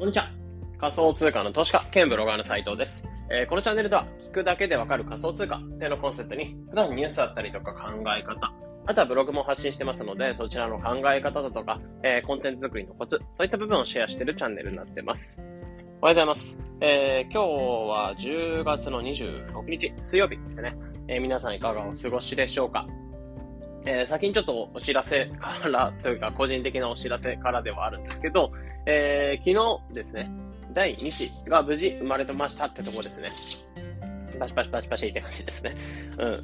こんにちは。仮想通貨の投資家兼ブロガーの斉藤です。えー、このチャンネルでは聞くだけでわかる仮想通貨っていうのコンセプトに普段ニュースだったりとか考え方、あとはブログも発信してますので、そちらの考え方だとか、えー、コンテンツ作りのコツ、そういった部分をシェアしてるチャンネルになってます。おはようございます。えー、今日は10月の26日、水曜日ですね。え、皆さんいかがお過ごしでしょうか？えー、先にちょっとお知らせからというか、個人的なお知らせからではあるんですけど、えー、昨日ですね、第2子が無事生まれてましたってとこですね。パシパシパシパシって感じですね。うん。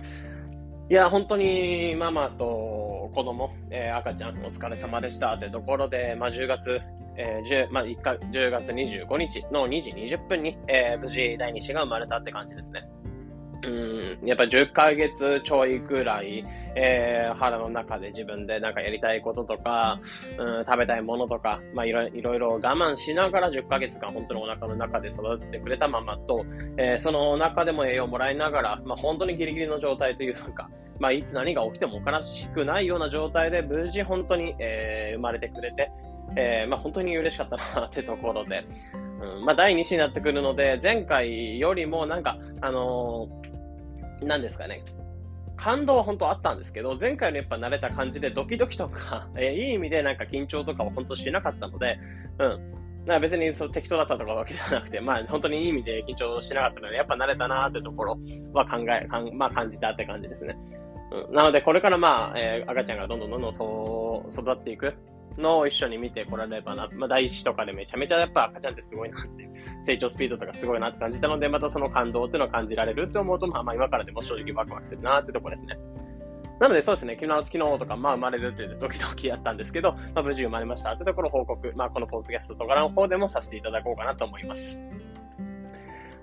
いや、本当にママと子供、えー、赤ちゃんお疲れ様でしたってところで、まあ、10月、えー、10, まあ、1回10月25日の2時20分に、えー、無事第2子が生まれたって感じですね。うん、やっぱ10ヶ月ちょいくらい、えー、腹の中で自分でなんかやりたいこととか、うん、食べたいものとか、まあいろいろ我慢しながら10ヶ月間本当にお腹の中で育ててくれたママと、えー、その中でも栄養をもらいながら、まあ本当にギリギリの状態というか、まあいつ何が起きてもおかしくないような状態で無事本当に、えー、生まれてくれて、えー、まあ本当に嬉しかったなってところで、うん、まあ第2子になってくるので、前回よりもなんか、あのー、なんですかね、感動は本当あったんですけど、前回のやっぱ慣れた感じでドキドキとか、えー、いい意味でなんか緊張とかは本当しなかったので、うん。な別にそう適当だったとかわけではなくて、まあ本当にいい意味で緊張しなかったので、やっぱ慣れたなーってところは考え、かんまあ感じたって感じですね。うん、なのでこれからまあ、えー、赤ちゃんがどんどんどんどんそう育っていく。のを一緒に見てこられればな。まあ、第一子とかでめちゃめちゃやっぱ赤ちゃんってすごいなって、成長スピードとかすごいなって感じたので、またその感動っていうのを感じられるって思うと、まあまあ今からでも正直ワクワクするなってとこですね。なのでそうですね、昨日、昨日とか、まあ生まれるって言ってドキドキやったんですけど、まあ無事生まれましたってところ報告、まあこのポッドキャストとかの方でもさせていただこうかなと思います。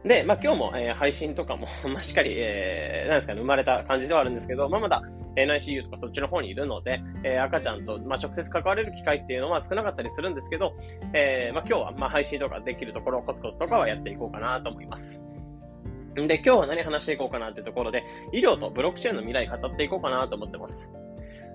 で、まあ今日も、えー、配信とかも、まあしっかり、えー、なんですかね、生まれた感じではあるんですけど、まあまだ、NICU とかそっちの方にいるので、えー、赤ちゃんと、まあ、直接関われる機会っていうのは少なかったりするんですけど、えー、まあ、今日は、まあ、配信とかできるところ、コツコツとかはやっていこうかなと思います。で、今日は何話していこうかなってところで、医療とブロックチェーンの未来語っていこうかなと思ってます。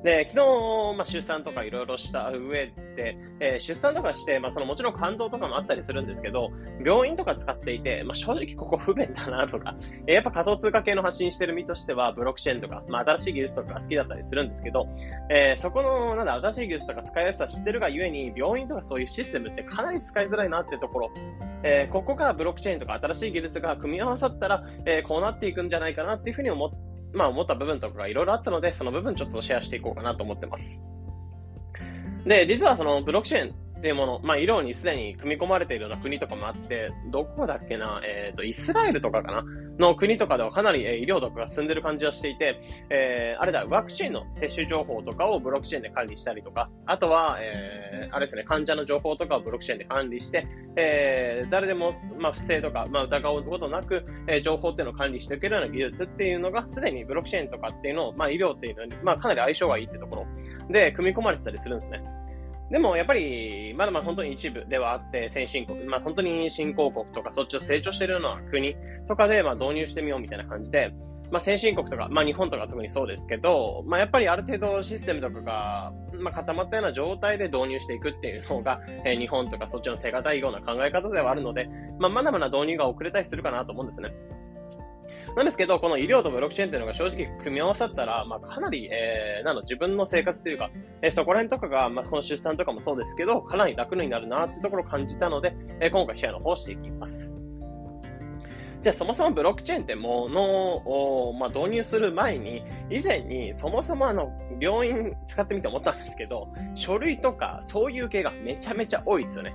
で、昨日、まあ、出産とかいろいろした上で、えー、出産とかして、まあ、そのもちろん感動とかもあったりするんですけど、病院とか使っていて、まあ、正直ここ不便だなとか、えー、やっぱ仮想通貨系の発信してる身としては、ブロックチェーンとか、まあ、新しい技術とか好きだったりするんですけど、えー、そこの、なんだ、新しい技術とか使いやすさ知ってるがゆえに、病院とかそういうシステムってかなり使いづらいなってところ、えー、ここがブロックチェーンとか新しい技術が組み合わさったら、えー、こうなっていくんじゃないかなっていうふうに思って、まあ思った部分とかがいろいろあったので、その部分ちょっとシェアしていこうかなと思ってます。で、実はそのブロックチェーンっていうもの、まあ、医療にすでに組み込まれているような国とかもあって、どこだっけな、えっ、ー、と、イスラエルとかかな？の国とかではかなり、えー、医療毒が進んでる感じはしていて、えー、あれだ、ワクチンの接種情報とかをブロックチェーンで管理したりとか、あとは、えー、あれですね、患者の情報とかをブロックチェーンで管理して、えー、誰でも、まあ、不正とか、まあ、疑うことなく、えー、情報っていうのを管理していけるような技術っていうのが、すでにブロックチェーンとかっていうのを、まあ、医療っていうのに、まあ、かなり相性がいいってところで、組み込まれてたりするんですね。でもやっぱり、まだまだ本当に一部ではあって、先進国、まあ本当に新興国とかそっちを成長してるような国とかで、まあ導入してみようみたいな感じで、まあ先進国とか、まあ日本とか特にそうですけど、まあやっぱりある程度システムとかが、まあ固まったような状態で導入していくっていうのが、えー、日本とかそっちの手堅いような考え方ではあるので、まあまだまだ導入が遅れたりするかなと思うんですね。なんですけど、この医療とブロックチェーンっていうのが正直組み合わさったら、まあ、かなり、えー、なの、自分の生活というか、えー、そこら辺とかが、まあ、この出産とかもそうですけど、かなり楽になるなってところを感じたので、えー、今回シェアの方していきます。じゃあそもそもブロックチェーンってものを、まあ、導入する前に、以前にそもそもあの、病院使ってみて思ったんですけど、書類とかそういう系がめちゃめちゃ多いですよね。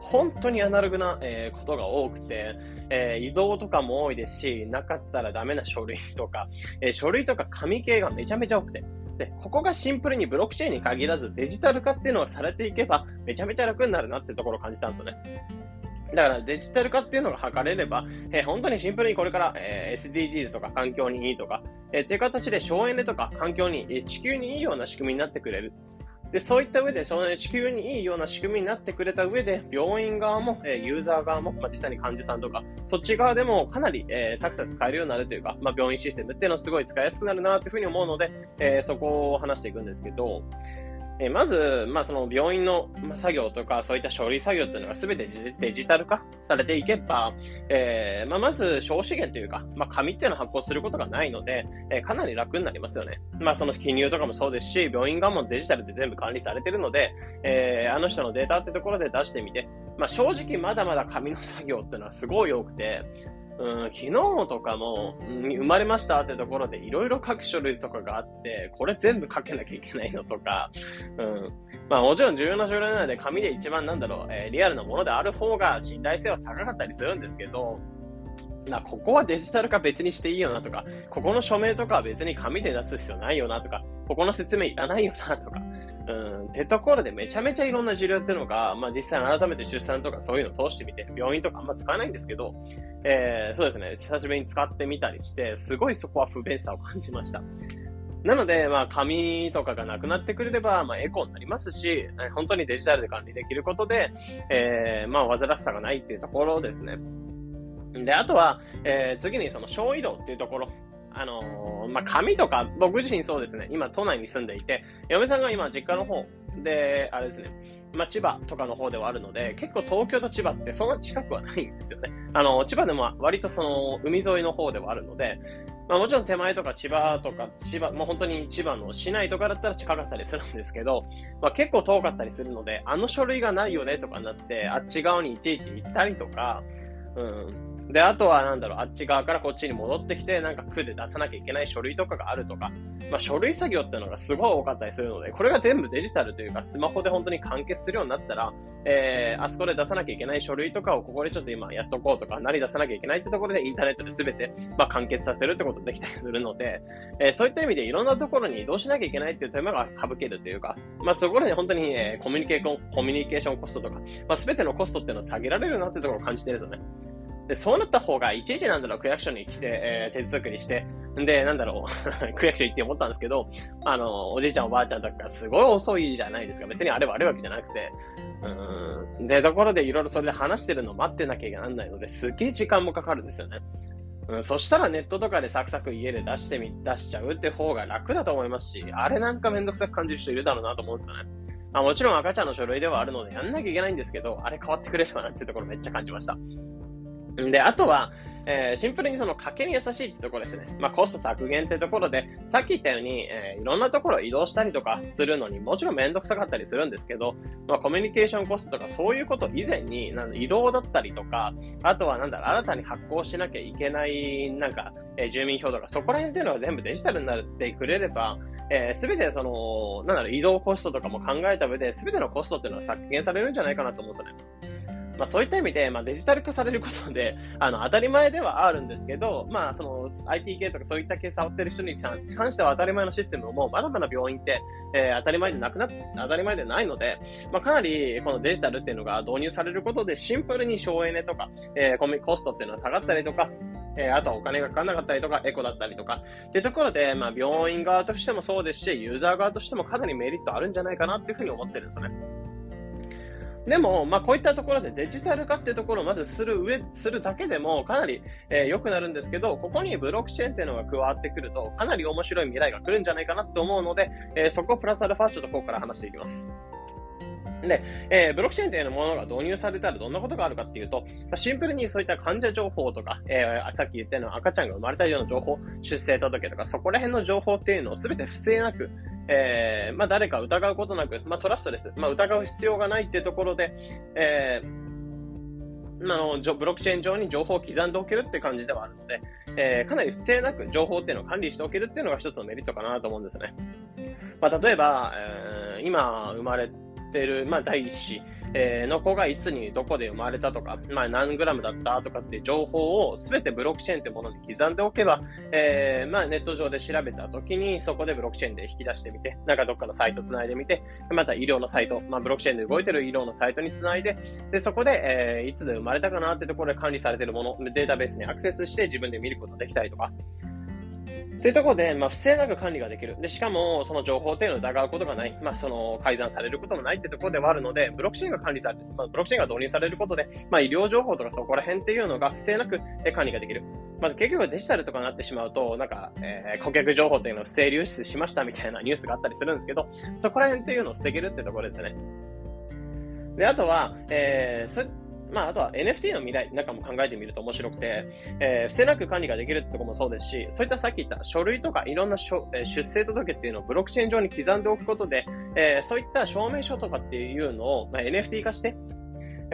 本当にアナログな、えー、ことが多くて、えー、移動とかも多いですし、なかったらダメな書類とか、えー、書類とか紙系がめちゃめちゃ多くて、で、ここがシンプルにブロックチェーンに限らずデジタル化っていうのがされていけば、めちゃめちゃ楽になるなってところを感じたんですよね。だからデジタル化っていうのが図れれば、えー、本当にシンプルにこれから、えー、SDGs とか環境にいいとか、えー、っていう形で省エネとか環境に、えー、地球にいいような仕組みになってくれる。で、そういった上で、その地球にいいような仕組みになってくれた上で、病院側も、えー、ユーザー側も、まあ、実際に患者さんとか、そっち側でもかなり、えー、サクサク使えるようになるというか、まあ、病院システムっていうのはすごい使いやすくなるなというふうに思うので、えー、そこを話していくんですけど、えまず、まあ、その病院の作業とか、そういった処理作業っていうのが全てデジタル化されていけば、えー、まあ、まず、小資源というか、まあ、紙っていうのを発行することがないので、えー、かなり楽になりますよね。まあ、その記入とかもそうですし、病院側もデジタルで全部管理されてるので、えー、あの人のデータってところで出してみて、まあ、正直まだまだ紙の作業っていうのはすごい多くて、うん、昨日とかも、うん、生まれましたってところでいろいろ書く書類とかがあって、これ全部書けなきゃいけないのとか、うん、まあもちろん重要な書類なので紙で一番なんだろう、えー、リアルなものである方が信頼性は高かったりするんですけど、な、ここはデジタル化別にしていいよなとか、ここの署名とかは別に紙で出す必要ないよなとか、ここの説明いらないよなとか、うん、ってところでめちゃめちゃいろんな治療っていうのが、まあ実際改めて出産とかそういうのを通してみて、病院とかあんま使わないんですけど、えー、そうですね、久しぶりに使ってみたりして、すごいそこは不便さを感じました。なので、まあ、紙とかがなくなってくれれば、まあ、エコになりますし、本当にデジタルで管理できることで、えー、まあ、煩わしさがないっていうところですね。で、あとは、えー、次にその小移動っていうところ。あのー、まあ、紙とか、僕自身そうですね、今都内に住んでいて、嫁さんが今実家の方で、あれですね、まあ、千葉とかの方ではあるので、結構東京と千葉ってそんな近くはないんですよね。あの、千葉でも割とその海沿いの方ではあるので、まあ、もちろん手前とか千葉とか、千葉、もう本当に千葉の市内とかだったら近かったりするんですけど、まあ、結構遠かったりするので、あの書類がないよねとかなって、あっち側にいちいち行ったりとか、うん、で、あとはなんだろう、あっち側からこっちに戻ってきて、なんか区で出さなきゃいけない書類とかがあるとか、まあ書類作業っていうのがすごい多かったりするので、これが全部デジタルというかスマホで本当に完結するようになったら、えー、あそこで出さなきゃいけない書類とかをここでちょっと今やっとこうとか、何出さなきゃいけないってところでインターネットで全て、まあ、完結させるってことできたりするので、えー、そういった意味でいろんなところに移動しなきゃいけないっていうテーマが省けるというか、まあそこで本当に、えー、コミュニケーション、コミュニケーションコストとか、まあ全てのコストっていうのを下げられるなってところを感じてるんですよね。で、そうなった方が、いちいちなんだろう、区役所に来て、えー、手続きして、で、なんだろう、区役所行って思ったんですけど、あの、おじいちゃんおばあちゃんとかすごい遅いじゃないですか。別にあれはあるわけじゃなくて。うん。で、ところでいろいろそれで話してるのを待ってなきゃなんないので、すげえ時間もかかるんですよね。うん、そしたらネットとかでサクサク家で出してみ、出しちゃうって方が楽だと思いますし、あれなんかめんどくさく感じる人いるだろうなと思うんですよね。まあ、もちろん赤ちゃんの書類ではあるのでやんなきゃいけないんですけど、あれ変わってくれればなっていうところめっちゃ感じました。で、あとは、えー、シンプルにその家計に優しいってところですね。まあ、コスト削減ってところで、さっき言ったように、えー、いろんなところ移動したりとかするのにもちろんめんどくさかったりするんですけど、まあ、コミュニケーションコストとかそういうこと以前に、なん移動だったりとか、あとはなんだろ、新たに発行しなきゃいけない、なんか、えー、住民票とか、そこら辺っていうのは全部デジタルになってくれれば、えー、てその、なんだろう、移動コストとかも考えた上で、すべてのコストっていうのは削減されるんじゃないかなと思うんですよね。まあ、そういった意味で、まあ、デジタル化されることで、あの、当たり前ではあるんですけど、まあ、その、IT 系とかそういった系触ってる人に関しては当たり前のシステムも、まだまだ病院って、えー、当たり前でなくなっ、当たり前でないので、まあ、かなり、このデジタルっていうのが導入されることで、シンプルに省エネとか、えー、コストっていうのは下がったりとか、えー、あとはお金がかからなかったりとか、エコだったりとか、っていうところで、まあ、病院側としてもそうですし、ユーザー側としてもかなりメリットあるんじゃないかなっていうふうに思ってるんですよね。でも、まあ、こういったところでデジタル化っていうところをまずする上、するだけでもかなり、えー、良くなるんですけど、ここにブロックチェーンっていうのが加わってくると、かなり面白い未来が来るんじゃないかなと思うので、えー、そこをプラスアルファちょっとここから話していきます。で、えー、ブロックチェーンというものが導入されたらどんなことがあるかっていうと、シンプルにそういった患者情報とか、えー、さっき言ったような赤ちゃんが生まれたような情報、出生届とか、そこら辺の情報っていうのをすべて不正なく、えー、まあ、誰か疑うことなく、まあ、トラストです。まあ、疑う必要がないっていうところで、えー、まあ、の、ブロックチェーン上に情報を刻んでおけるって感じではあるので、えー、かなり不正なく情報っていうのを管理しておけるっていうのが一つのメリットかなと思うんですね。まあ、例えば、えー、今生まれてる、まあ、第一子、えー、の子がいつにどこで生まれたとか、まあ、何グラムだったとかっていう情報をすべてブロックチェーンってものに刻んでおけば、えー、まあ、ネット上で調べたときに、そこでブロックチェーンで引き出してみて、なんかどっかのサイトつないでみて、また医療のサイト、まあ、ブロックチェーンで動いてる医療のサイトにつないで、で、そこで、えー、いつで生まれたかなってところで管理されてるもの、データベースにアクセスして自分で見ることができたりとか、というところで、まあ、不正なく管理ができる。で、しかも、その情報っていうのを疑うことがない。まあ、その、改ざんされることもないってところではあるので、ブロックチェーンが管理されて、まあ、ブロックチェーンが導入されることで、まあ、医療情報とかそこら辺っていうのが不正なく管理ができる。まあ、結局デジタルとかになってしまうと、なんか、えー、顧客情報っていうのを不正流出しましたみたいなニュースがあったりするんですけど、そこら辺っていうのを防げるってところですね。で、あとは、えー、そうまあ、あとは NFT の未来なんかも考えてみると面白くて、えー、不正なく管理ができるってとこもそうですし、そういったさっき言った書類とかいろんなしょ、えー、出生届っていうのをブロックチェーン上に刻んでおくことで、えー、そういった証明書とかっていうのを、まあ、NFT 化して、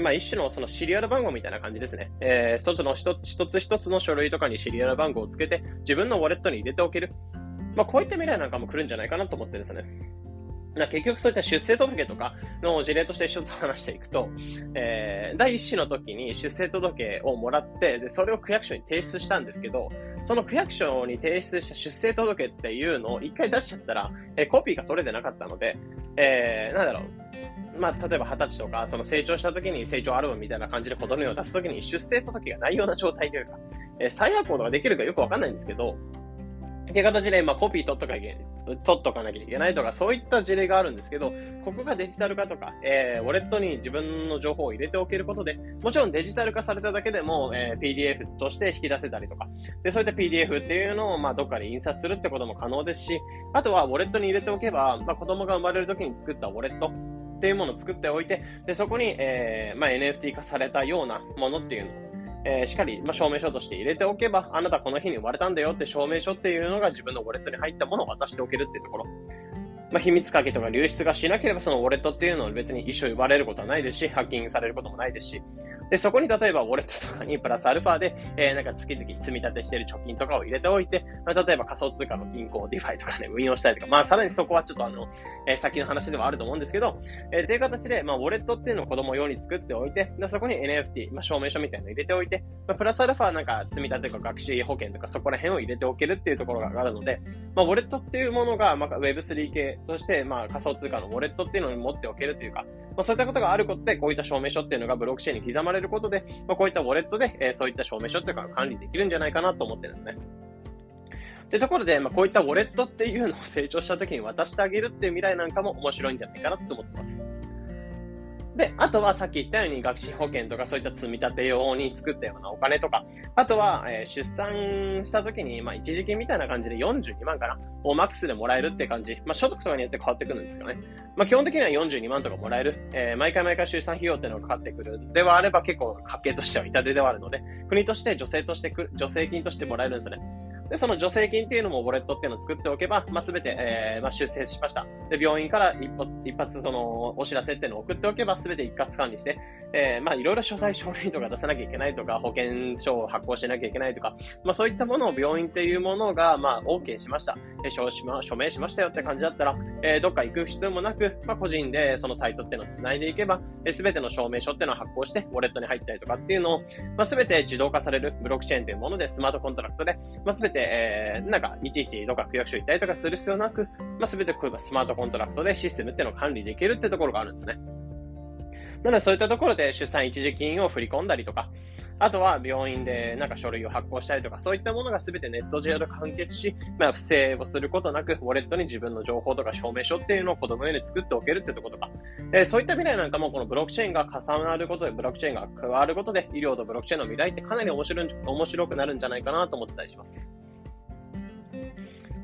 まあ、一種のそのシリアル番号みたいな感じですね。えー、一つの一つ一つ一つの書類とかにシリアル番号をつけて、自分のウォレットに入れておける。まあ、こういった未来なんかも来るんじゃないかなと思ってるんですね。結局そういった出生届とかの事例として一つ話していくと、えー、第一子の時に出生届をもらって、で、それを区役所に提出したんですけど、その区役所に提出した出生届っていうのを一回出しちゃったら、えー、コピーが取れてなかったので、えー、なんだろう。まあ、例えば二十歳とか、その成長した時に成長アルバムみたいな感じで子供を出す時に出生届がないような状態というか、えー、再発行とかできるかよくわかんないんですけど、って形で、まあ、コピー取っとか取っとかなきゃいけないとか、そういった事例があるんですけど、ここがデジタル化とか、えー、ウォレットに自分の情報を入れておけることで、もちろんデジタル化されただけでも、えー、PDF として引き出せたりとか、で、そういった PDF っていうのを、まあ、どっかで印刷するってことも可能ですし、あとは、ウォレットに入れておけば、まあ、子供が生まれる時に作ったウォレット、っていうものを作っておいて、で、そこに、えー、まあ、NFT 化されたようなものっていうのを、えー、しっかり、ま、証明書として入れておけば、あなたこの日に生まれたんだよって証明書っていうのが自分のウォレットに入ったものを渡しておけるっていうところ。まあ、秘密鍵とか流出がしなければそのウォレットっていうのを別に一生呼ばれることはないですし、ハッキングされることもないですし、で、そこに例えばウォレットとかにプラスアルファで、えー、なんか月々積み立てしてる貯金とかを入れておいて、まあ、例えば仮想通貨の銀行、 DeFi とかね、運用したりとか、まあ、さらにそこはちょっとあの、えー、先の話ではあると思うんですけど、えー、っていう形で、まあ、ウォレットっていうのを子供用に作っておいて、でそこに NFT、まあ、証明書みたいなの入れておいて、まあ、プラスアルファなんか積み立てとか学資保険とかそこら辺を入れておけるっていうところがあるので、まあ、ウォレットっていうものが、まあ、Web3 系として、まあ、仮想通貨のウォレットっていうのに持っておけるというか、まあ、そういったことがあることで、こういった証明書っていうのがブロックチェーンに刻まれることで、まあ、こういったウォレットで、えー、そういった証明書っていうか管理できるんじゃないかなと思ってるんですね。ってところで、まあ、こういったウォレットっていうのを成長した時に渡してあげるっていう未来なんかも面白いんじゃないかなと思ってます。で、あとはさっき言ったように学資保険とかそういった積み立て用に作ったようなお金とか、あとは、えー、出産した時に、まあ、一時金みたいな感じで42万かなをマックスでもらえるって感じ。まあ、所得とかによって変わってくるんですかね。まあ、基本的には42万とかもらえる。えー、毎回毎回出産費用っていうのがかかってくる。ではあれば結構家計としては痛手ではあるので、国として女性としてく、助成金としてもらえるんですよね。で、その助成金っていうのもウォレットっていうのを作っておけば、まあ、すべて、えー、まあ、出生しました。で、病院から一発、一発その、お知らせっていうのを送っておけば、すべて一括管理して、えー、まあ、いろいろ書斎書類とか出さなきゃいけないとか、保険証を発行しなきゃいけないとか、まあ、そういったものを病院っていうものが、まあ、OK しました。え証しま、署名しましたよって感じだったら、えー、どっか行く必要もなく、まあ、個人でそのサイトっていうのを繋いでいけば、す、え、べ、ての証明書っていうのを発行して、ウォレットに入ったりとかっていうのを、まあ、すべて自動化されるブロックチェーンというもので、スマートコントラクトで、まあ、すべて、えー、なんか、いちいちどっか区役所行ったりとかする必要なく、まあ、すべてこういうスマートコントラクトでシステムっていうのを管理できるってところがあるんですね。なのでそういったところで出産一時金を振り込んだりとか、あとは病院でなんか書類を発行したりとか、そういったものが全てネット上で完結し、まあ、不正をすることなく、ウォレットに自分の情報とか証明書っていうのを子供用に作っておけるってとことか、えー、そういった未来なんかもこのブロックチェーンが重なることで、ブロックチェーンが加わることで、医療とブロックチェーンの未来ってかなり面白い面白くなるんじゃないかなと思ってたりします。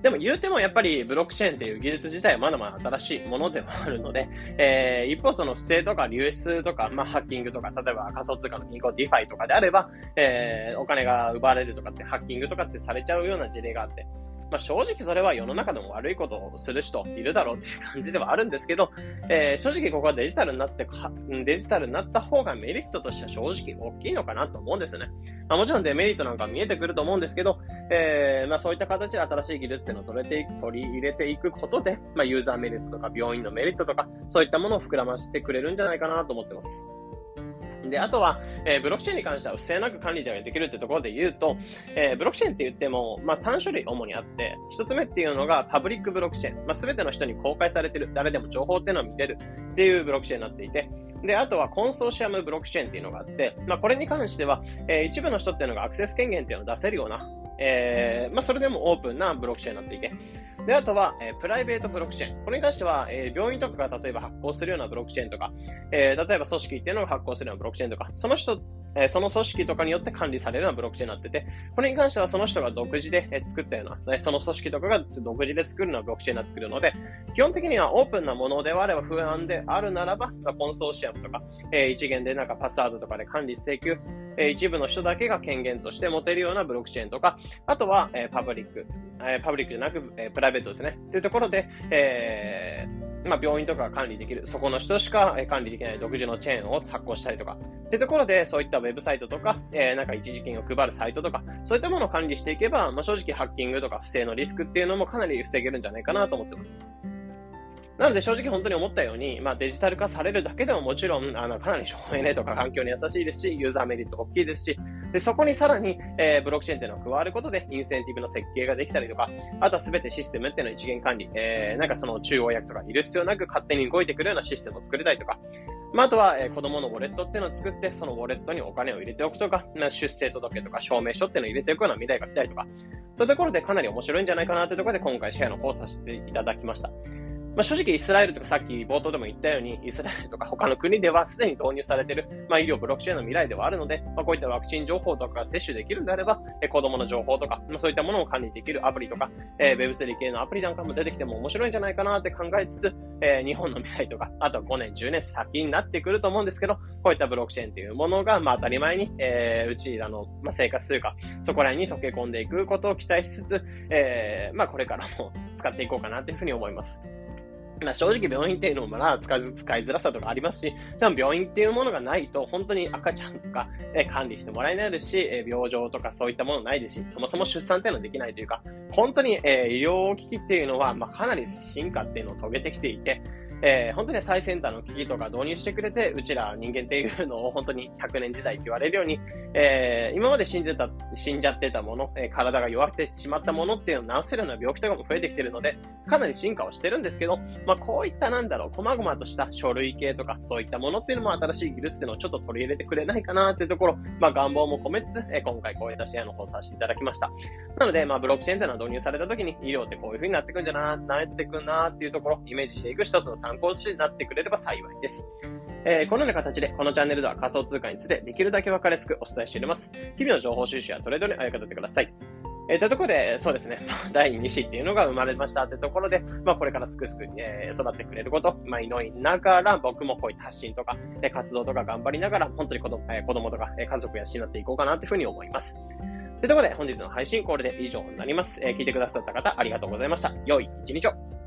でも言うてもやっぱりブロックチェーンっていう技術自体はまだまだ新しいものではあるので、えー、一方その不正とか流出とか、まあ、ハッキングとか、例えば仮想通貨の銀行 DeFi とかであれば、えー、お金が奪われるとかってハッキングとかってされちゃうような事例があって、まあ、正直それは世の中でも悪いことをする人いるだろうっていう感じではあるんですけど、えー、正直ここはデジタルになってかデジタルになった方がメリットとしては正直大きいのかなと思うんですね。まあ、もちろんデメリットなんか見えてくると思うんですけど、えー、まあ、そういった形で新しい技術っていうのを取れて、取り入れていくことで、まあ、ユーザーメリットとか病院のメリットとか、そういったものを膨らませてくれるんじゃないかなと思ってます。で、あとは、えー、ブロックチェーンに関しては不正なく管理できるってところで言うと、えー、ブロックチェーンって言っても、まあ、3種類主にあって、1つ目っていうのがパブリックブロックチェーン。まあ、全ての人に公開されてる、誰でも情報っていうのを見れるっていうブロックチェーンになっていて、で、あとはコンソーシアムブロックチェーンっていうのがあって、まあ、これに関しては、えー、一部の人っていうのがアクセス権限っていうのを出せるような、えー、まあ、それでもオープンなブロックチェーンになっていて、で、あとは、えー、プライベートブロックチェーン。これに関しては、えー、病院とかが例えば発行するようなブロックチェーンとか、えー、例えば組織っていうのを発行するようなブロックチェーンとか、その人えその組織とかによって管理されるようなブロックチェーンになってて、これに関してはその人が独自で作ったような、その組織とかが独自で作るようなブロックチェーンになってくるので、基本的にはオープンなものではあれば不安であるならば、コンソーシアムとか、え一元でなんかパスワードとかで管理請求、え一部の人だけが権限として持てるようなブロックチェーンとか、あとは、えパブリック、えパブリックじゃなく、えプライベートですね。というところで、えーまあ、病院とかが管理できる、そこの人しか管理できない独自のチェーンを発行したりとか、ってところで、そういったウェブサイトとか、えー、なんか一時金を配るサイトとか、そういったものを管理していけば、まあ、正直ハッキングとか不正のリスクっていうのもかなり防げるんじゃないかなと思ってます。なので正直本当に思ったように、まあ、デジタル化されるだけでももちろん、あの、かなり省エネとか環境に優しいですし、ユーザーメリット大きいですし、で、そこにさらに、えー、ブロックチェーンっていうのが加わることで、インセンティブの設計ができたりとか、あとは全てシステムっていうのを一元管理、えー、なんかその中央役とかいる必要なく勝手に動いてくるようなシステムを作りたいとか、まあ、あとは、えー、子供のウォレットっていうのを作って、そのウォレットにお金を入れておくとか、まあ、出生届とか証明書っていうのを入れておくような未来が来たりとか、そういうところでかなり面白いんじゃないかなというところで今回シェアの方させていただきました。まあ、正直イスラエルとかさっき冒頭でも言ったように、イスラエルとか他の国ではすでに導入されている、まあ、医療ブロックチェーンの未来ではあるので、まあ、こういったワクチン情報とかが接種できるんであれば、え子供の情報とか、まあ、そういったものを管理できるアプリとか、えー、Web3 系のアプリなんかも出てきても面白いんじゃないかなって考えつつ、えー、日本の未来とか、あとは5年、10年先になってくると思うんですけど、こういったブロックチェーンっていうものが、まあ、当たり前に、えー、うちらの、まあ、生活というか、そこら辺に溶け込んでいくことを期待しつつ、えー、まあ、これからも使っていこうかなというふうに思います。まあ、正直病院っていうのもまあ使い使いづらさとかありますし、多分病院っていうものがないと本当に赤ちゃんとか、え管理してもらえないですし、え病状とかそういったものないですし、そもそも出産っていうのはできないというか、本当に、え医療機器っていうのは、まあ、かなり進化っていうのを遂げてきていて、えー、本当に最先端の機器とか導入してくれて、うちら人間っていうのを本当に100年時代って言われるように、えー、今まで死んでた、死んじゃってたもの、えー、体が弱ってしまったものっていうのを治せるような病気とかも増えてきてるので、かなり進化をしてるんですけど、まあ、こういったなんだろう、細々とした書類系とか、そういったものっていうのも新しい技術っていうのをちょっと取り入れてくれないかなっていうところ、まあ、願望も込めつつ、えー、今回こういったシェアの方させていただきました。なので、まあ、ブロックチェーンっていうのは導入された時に、医療ってこういう風になってくんじゃな、なってくんなっていうところ、イメージしていく一つの参考としてなってくれれば幸いです。えー、このような形で、このチャンネルでは仮想通貨についてできるだけ分かりやすくお伝えしております。日々の情報収集やトレードにあやかってください。えー、というところで、そうですね、第2子っていうのが生まれましたってところで、まあ、これからすくすく、えー、育ってくれること、まあ、祈りながら、僕もこういった発信とか、え、活動とか頑張りながら、本当に子供,、えー、子供とか、え、家族養っていこうかなというふうに思います。というところで、本日の配信これで以上になります。えー、聞いてくださった方、ありがとうございました。良い一日を。